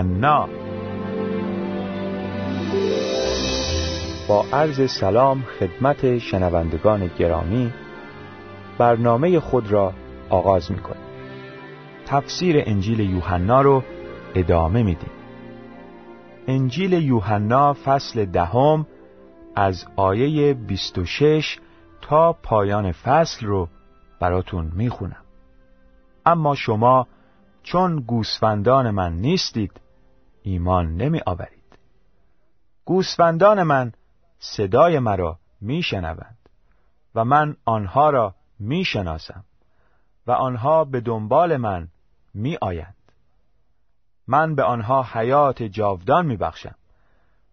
یوحنا با عرض سلام خدمت شنوندگان گرامی برنامه خود را آغاز می کنیم تفسیر انجیل یوحنا رو ادامه میدیم. انجیل یوحنا فصل دهم از آیه 26 تا پایان فصل رو براتون می‌خونم. اما شما چون گوسفندان من نیستید ایمان نمی آورید گوسفندان من صدای مرا میشنوند و من آنها را می‌شناسم و آنها به دنبال من می آیند. من به آنها حیات جاودان می بخشم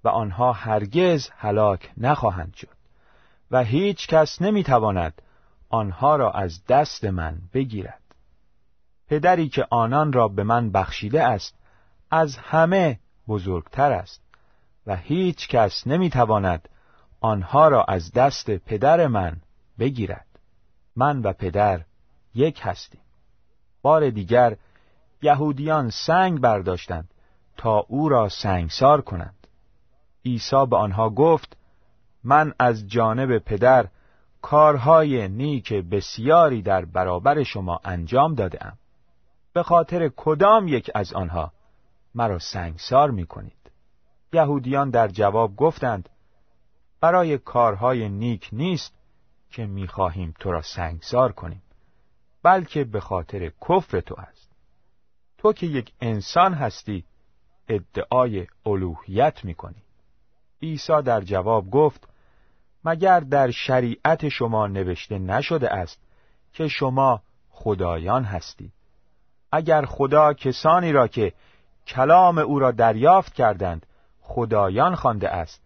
و آنها هرگز هلاک نخواهند شد و هیچ کس نمی تواند آنها را از دست من بگیرد پدری که آنان را به من بخشیده است از همه بزرگتر است و هیچ کس نمی تواند آنها را از دست پدر من بگیرد. من و پدر یک هستیم. بار دیگر یهودیان سنگ برداشتند تا او را سنگسار کنند. عیسی به آنها گفت من از جانب پدر کارهای نیک بسیاری در برابر شما انجام داده ام. به خاطر کدام یک از آنها مرا سنگسار می کنید یهودیان در جواب گفتند برای کارهای نیک نیست که می‌خواهیم تو را سنگسار کنیم بلکه به خاطر کفر تو است. تو که یک انسان هستی ادعای الوهیت می‌کنی. عیسی در جواب گفت مگر در شریعت شما نوشته نشده است که شما خدایان هستید؟ اگر خدا کسانی را که کلام او را دریافت کردند. خدایان خوانده است.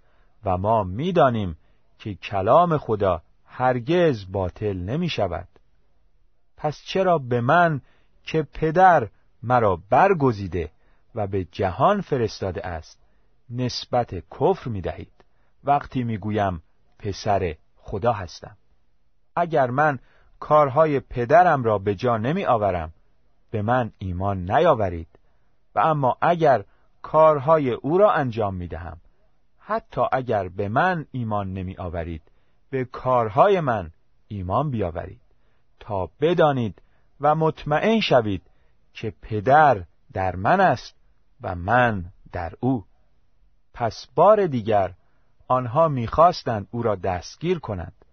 و ما می‌دانیم که کلام خدا هرگز باطل نمی شود پس چرا به من که پدر مرا برگزیده و به جهان فرستاده است نسبت کفر می دهید وقتی می گویم پسر خدا هستم. اگر من کارهای پدرم را به جا نمی آورم به من ایمان نیاورید. و اما اگر کارهای او را انجام می دهم حتی اگر به من ایمان نمی آورید به کارهای من ایمان بیاورید تا بدانید و مطمئن شوید که پدر در من است و من در او. پس بار دیگر آنها می‌خواستند او را دستگیر کنند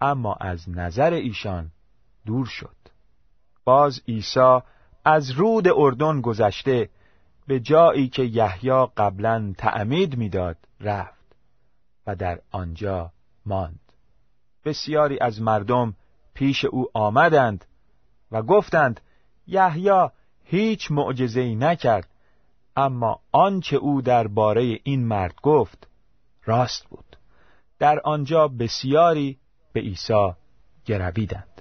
اما از نظر ایشان دور شد. باز عیسی از رود اردن گذشته به جایی که یحیی قبلا تعمید می‌داد رفت و در آنجا ماند. بسیاری از مردم پیش او آمدند و گفتند یحیی هیچ معجزه‌ای نکرد. اما آنچه او درباره این مرد گفت راست بود. در آنجا بسیاری به عیسی گرویدند.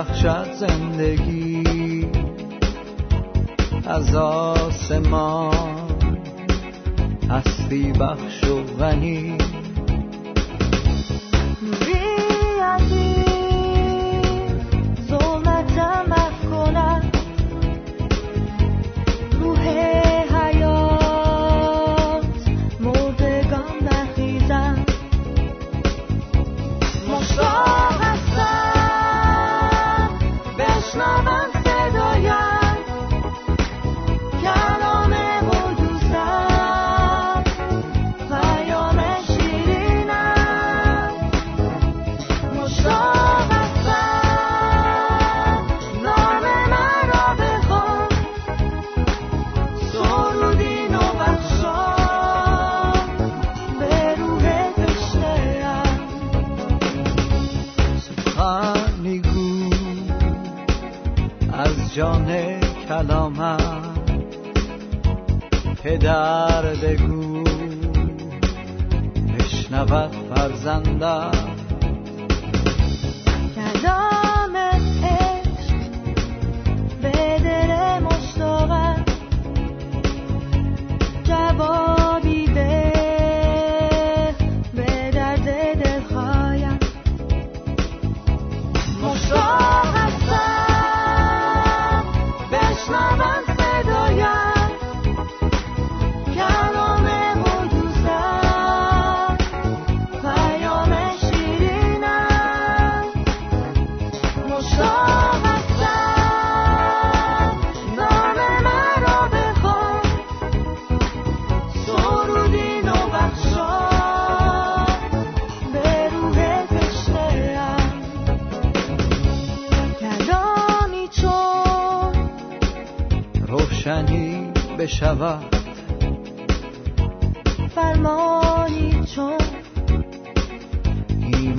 بخشد زندگی از آسمان. هستی بخش و غنی.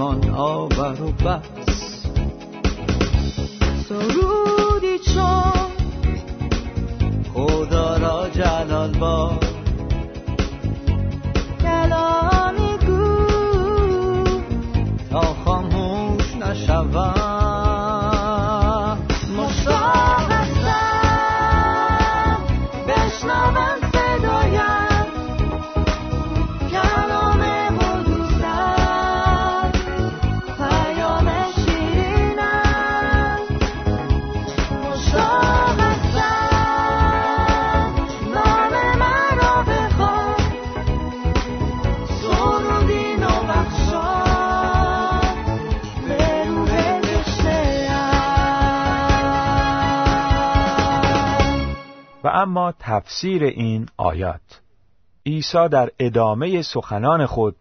ایمان آور و بس. سرودی چون خدا را جلال باد. اما تفسیر این آیات. عیسی در ادامه سخنان خود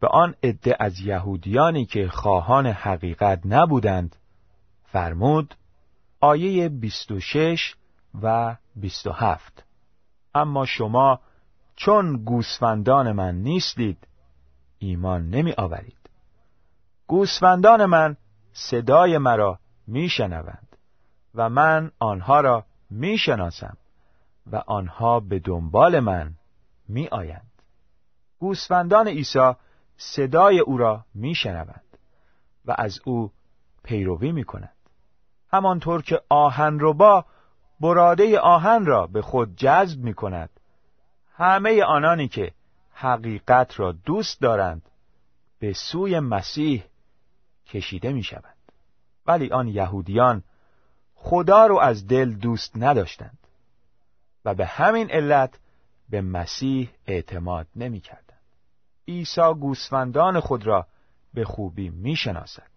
به آن عده از یهودیانی که خواهان حقیقت نبودند فرمود آیه 26 و 27 اما شما چون گوسفندان من نیستید ایمان نمی آورید گوسفندان من صدای مرا میشنوند و من آنها را می‌شناسم. و آنها به دنبال من می آیند. گوسفندان عیسی صدای او را می شنوند و از او پیروی می کنند. همانطور که آهن با براده آهن را به خود جذب می کند همه آنانی که حقیقت را دوست دارند به سوی مسیح کشیده می شوند. ولی آن یهودیان خدا رو از دل دوست نداشتند و به همین علت به مسیح اعتماد نمی کردن. عیسی گوسفندان خود را به خوبی می شناسد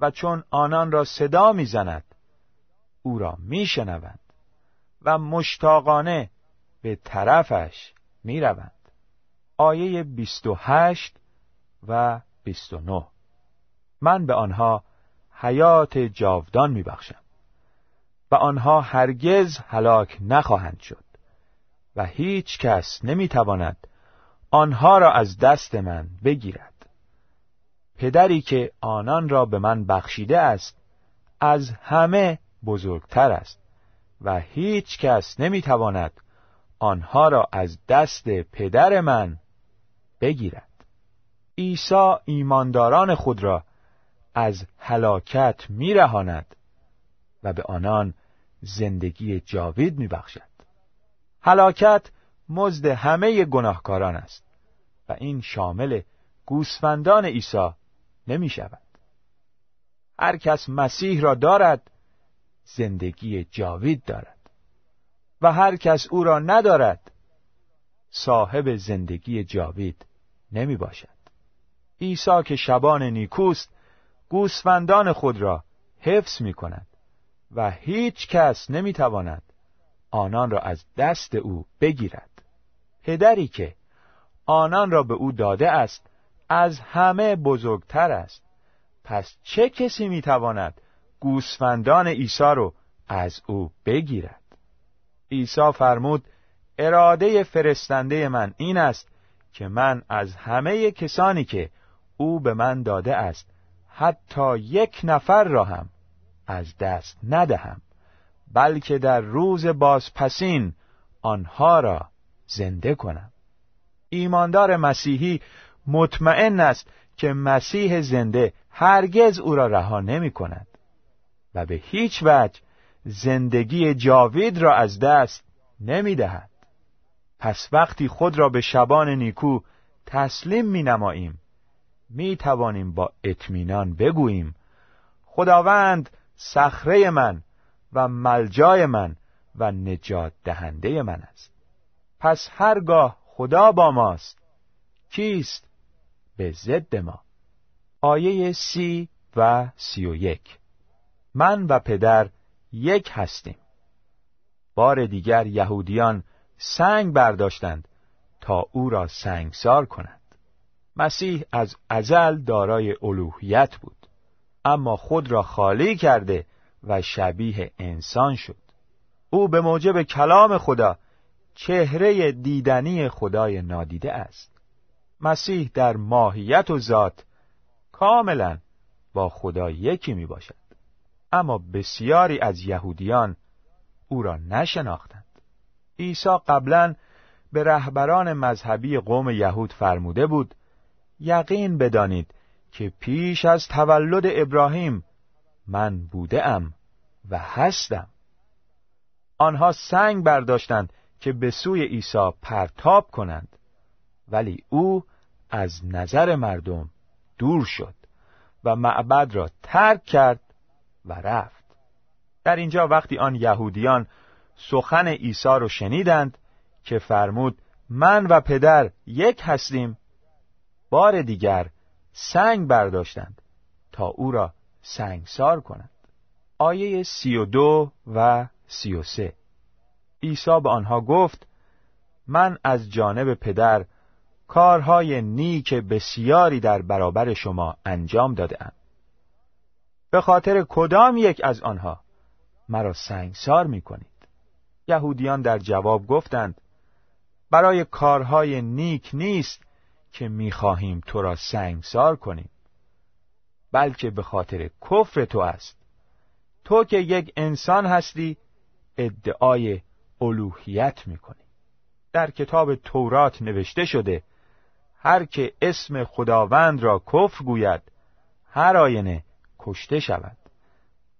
و چون آنان را صدا می زند او را می شنوند و مشتاقانه به طرفش می روند. آیه 28 و 29 من به آنها حیات جاودان می بخشم و آنها هرگز هلاک نخواهند شد. و هیچ کس نمی‌تواند آنها را از دست من بگیرد. پدری که آنان را به من بخشیده است از همه بزرگتر است و هیچ کس نمی‌تواند آنها را از دست پدر من بگیرد. عیسی ایمانداران خود را از هلاکت میرهاند و به آنان زندگی جاوید میبخشد هلاکت مزد همه گناهکاران است و این شامل گوسفندان عیسی نمی شود. هر کس مسیح را دارد زندگی جاوید دارد و هر کس او را ندارد صاحب زندگی جاوید نمی باشد. عیسی که شبان نیکوست گوسفندان خود را حفظ می کند و هیچ کس نمی‌تواند آنان را از دست او بگیرد. پدری که آنان را به او داده است از همه بزرگتر است. پس چه کسی می‌تواند گوسفندان عیسی را از او بگیرد؟ عیسی فرمود اراده فرستنده من این است که من از همه کسانی که او به من داده است حتی یک نفر را هم از دست ندهم بلکه در روز بازپسین آنها را زنده کنم ایماندار مسیحی مطمئن است که مسیح زنده هرگز او را رها نمی کند و به هیچ وجه زندگی جاوید را از دست نمی دهد. پس وقتی خود را به شبان نیکو تسلیم می نماییم می توانیم با اطمینان بگوییم خداوند صخره من و ملجای من و نجات دهنده من است. پس هرگاه خدا با ماست کیست به ضد ما؟ آیه سی و سی و یک. من و پدر یک هستیم. بار دیگر یهودیان سنگ برداشتند تا او را سنگسار کنند. مسیح از ازل دارای الوهیت بود. اما خود را خالی کرده و شبیه انسان شد. او به موجب کلام خدا چهره دیدنی خدای نادیده است. مسیح در ماهیت و ذات کاملا با خدا یکی می باشد اما بسیاری از یهودیان او را نشناختند. عیسی قبلا به رهبران مذهبی قوم یهود فرموده بود یقین بدانید که پیش از تولد ابراهیم من بوده ام و هستم. آنها سنگ برداشتند که به سوی عیسی پرتاب کنند ولی او از نظر مردم دور شد و معبد را ترک کرد و رفت. در اینجا وقتی آن یهودیان سخن عیسی را شنیدند که فرمود من و پدر یک هستیم بار دیگر سنگ برداشتند تا او را سنگسار کنند. آیه سی و دو و سی و سه. عیسی به آنها گفت من از جانب پدر کارهای نیک بسیاری در برابر شما انجام دادم به خاطر کدام یک از آنها مرا سنگسار می کنید یهودیان در جواب گفتند برای کارهای نیک نیست که می‌خواهیم تو را سنگسار کنیم بلکه به خاطر کفر تو است. تو که یک انسان هستی ادعای الوهیت می‌کنی. در کتاب تورات نوشته شده هر که اسم خداوند را کفر گوید هر آینه کشته شود.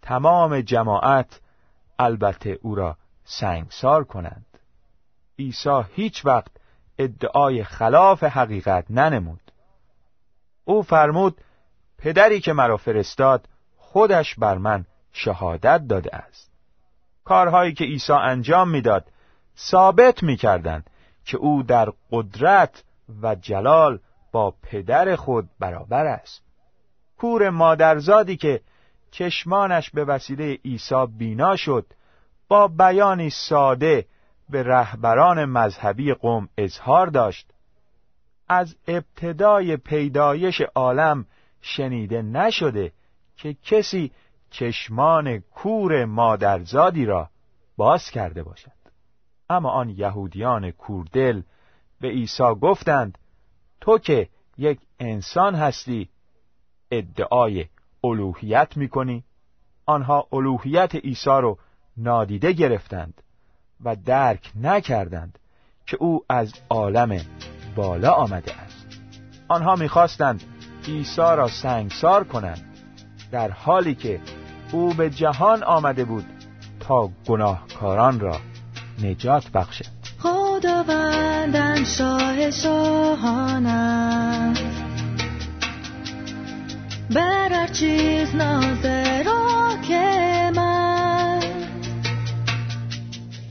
تمام جماعت البته او را سنگسار کنند. عیسی هیچ وقت ادعای خلاف حقیقت ننمود. او فرمود پدری که مرا فرستاد خودش بر من شهادت داده است. کارهایی که عیسی انجام می‌داد ثابت می‌کردند که او در قدرت و جلال با پدر خود برابر است. کور مادرزادی که چشمانش به وسیله عیسی بینا شد با بیانی ساده به رهبران مذهبی قوم اظهار داشت. از ابتدای پیدایش عالم شنیده نشده که کسی چشمان کور مادرزادی را باز کرده باشد. اما آن یهودیان کوردل به عیسی گفتند تو که یک انسان هستی ادعای الوهیت می‌کنی. آنها الوهیت عیسی را نادیده گرفتند. و درک نکردند که او از عالم بالا آمده است. آنها می‌خواستند عیسی را سنگسار کنند در حالی که او به جهان آمده بود تا گناهکاران را نجات بخشد. خداوندم شاه شاهان است بر هر چیز ناظر که من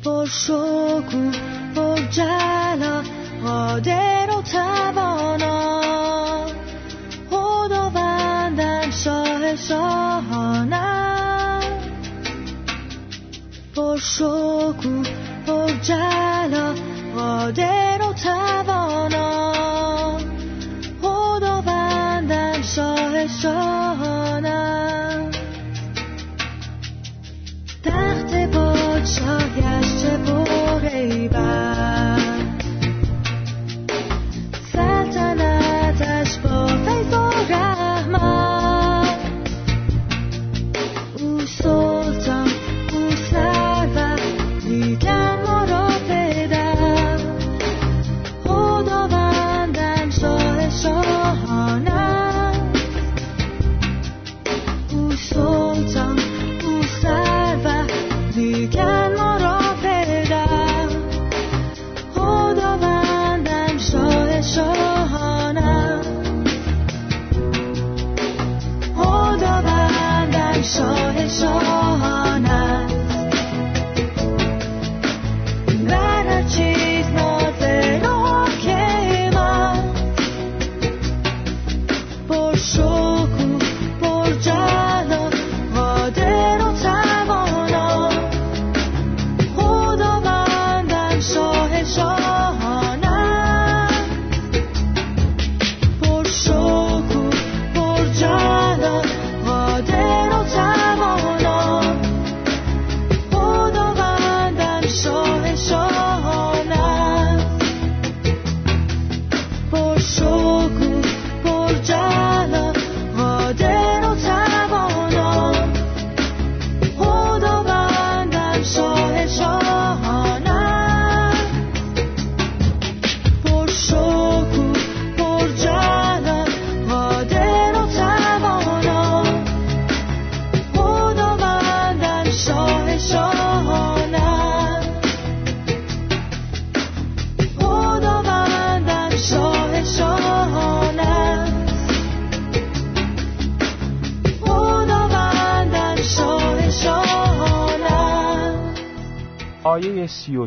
پر شکوه پر جلال قادر و توانا. خداوندم شاه شاهان است پر شکوه پر جلال قادر و توانا. خداوندم شاه شاهان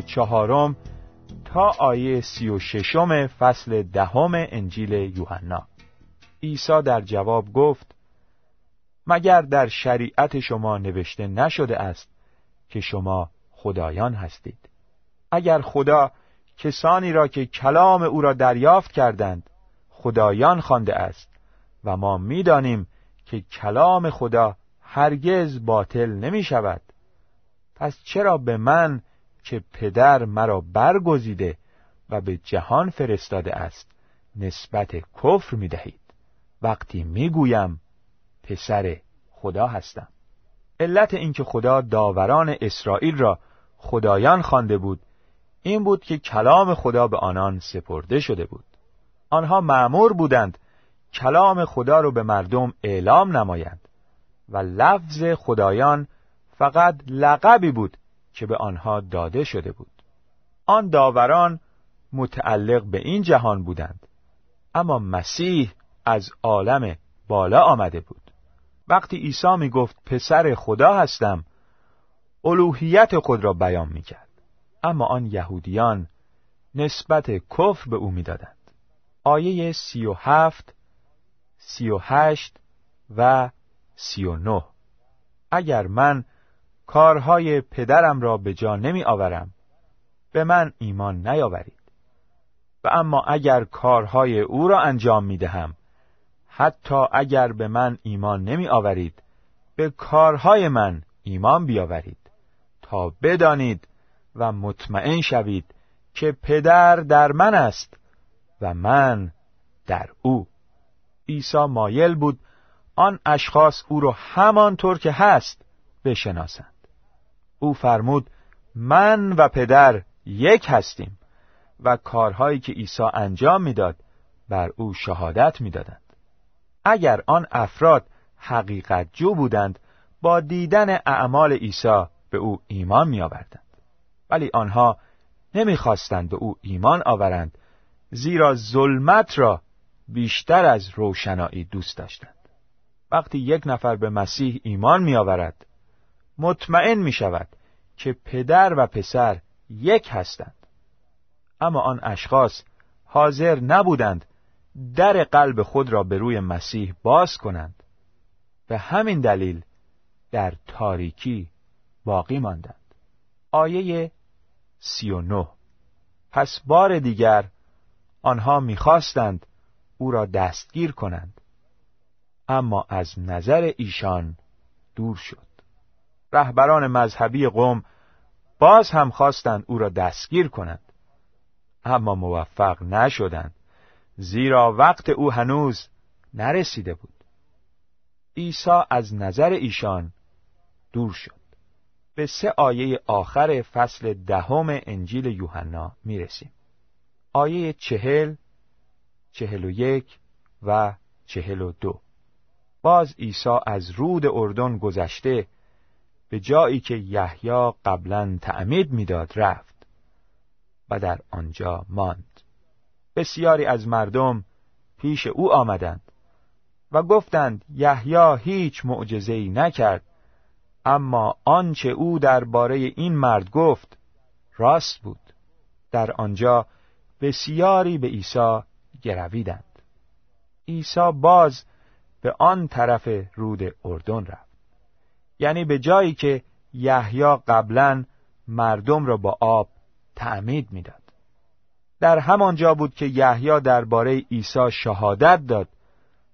چهارم تا آیه سی و ششم فصل دهم انجیل یوحنا. عیسی در جواب گفت مگر در شریعت شما نوشته نشده است که شما خدایان هستید؟ اگر خدا کسانی را که کلام او را دریافت کردند خدایان خوانده است و ما می‌دانیم که کلام خدا هرگز باطل نمی شود پس چرا به من که پدر مرا برگزیده و به جهان فرستاده است نسبت کفر می دهید وقتی می گویم پسر خدا هستم. علت اینکه خدا داوران اسرائیل را خدایان خوانده بود این بود که کلام خدا به آنان سپرده شده بود. آنها معمور بودند کلام خدا را به مردم اعلام نمایند و لفظ خدایان فقط لقبی بود که به آنها داده شده بود. آن داوران متعلق به این جهان بودند اما مسیح از عالم بالا آمده بود. وقتی عیسی می گفت پسر خدا هستم الوهیت خود را بیان می کرد اما آن یهودیان نسبت کفر به او می‌دادند. آیه سی و هفت سی و هشت و سی و نه. اگر من کارهای پدرم را به جا نمی آورم به من ایمان نیاورید. و اما اگر کارهای او را انجام می دهم حتی اگر به من ایمان نمی آورید به کارهای من ایمان بیاورید تا بدانید و مطمئن شوید که پدر در من است و من در او. عیسی مایل بود آن اشخاص او را همانطور که هست بشناسند. او فرمود من و پدر یک هستیم و کارهایی که عیسی انجام می‌داد بر او شهادت می‌دادند اگر آن افراد حقیقت جو بودند با دیدن اعمال عیسی به او ایمان می آوردند. ولی آنها نمی‌خواستند به او ایمان آورند زیرا ظلمت را بیشتر از روشنایی دوست داشتند وقتی یک نفر به مسیح ایمان می آورد مطمئن می شود که پدر و پسر یک هستند. اما آن اشخاص حاضر نبودند در قلب خود را به روی مسیح باز کنند به همین دلیل در تاریکی باقی ماندند. آیه سی و نه. پس بار دیگر آنها می‌خواستند او را دستگیر کنند اما از نظر ایشان دور شد. رهبران مذهبی قوم باز هم خواستند او را دستگیر کنند. اما موفق نشدند. زیرا وقت او هنوز نرسیده بود. عیسی از نظر ایشان دور شد. به سه آیه آخر فصل دهم انجیل یوحنا می رسیم. آیه چهل، چهل و یک و چهل و دو. باز عیسی از رود اردن گذشته به جایی که یحیی قبلا تعمید می‌داد رفت و در آنجا ماند. بسیاری از مردم پیش او آمدند و گفتند یحیی هیچ معجزه‌ای نکرد اما آنچه او درباره این مرد گفت راست بود. در آنجا بسیاری به عیسی گرویدند. عیسی باز به آن طرف رود اردن رفت. یعنی به جایی که یحیی قبلا مردم را با آب تعمید می‌داد. در همانجا بود که یحیی درباره عیسی شهادت داد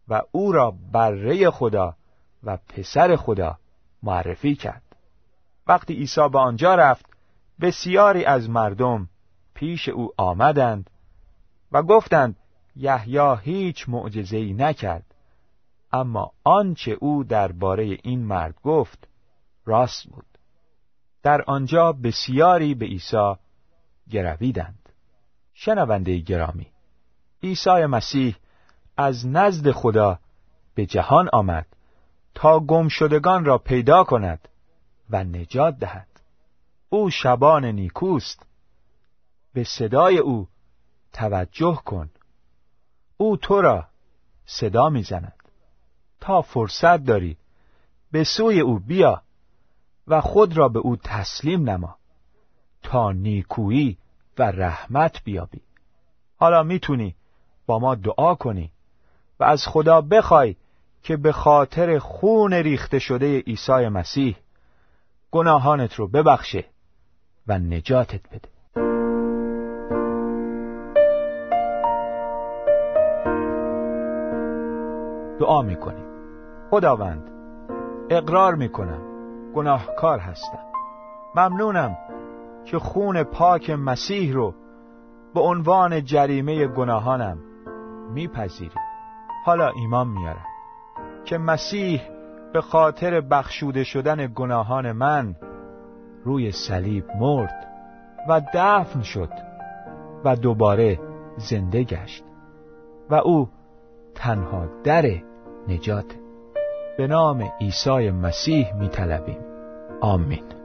و او را بره خدا و پسر خدا معرفی کرد. وقتی عیسی به آنجا رفت بسیاری از مردم پیش او آمدند و گفتند یحیی هیچ معجزه‌ای نکرد. اما آنچه او درباره این مرد گفت راست بود. در آنجا بسیاری به عیسی گرویدند. شنونده گرامی عیسی مسیح از نزد خدا به جهان آمد تا گمشدگان را پیدا کند و نجات دهد. او شبان نیکوست. به صدای او توجه کن. او تو را صدا می‌زند. تا فرصت داری. به سوی او بیا و خود را به او تسلیم نما. تا نیکویی و رحمت بیابی. حالا می‌تونی با ما دعا کنی و از خدا بخوای که به خاطر خون ریخته شده عیسی مسیح گناهانت رو ببخشه و نجاتت بده. دعا می‌کنیم. خداوند. اقرار می‌کنم. گناهکار هستم. ممنونم که خون پاک مسیح رو به عنوان جریمه گناهانم میپذیری. حالا ایمان میارم که مسیح به خاطر بخشوده شدن گناهان من روی صلیب مرد و دفن شد و دوباره زنده گشت و او تنها در نجات به نام عیسی مسیح می طلبیم آمین.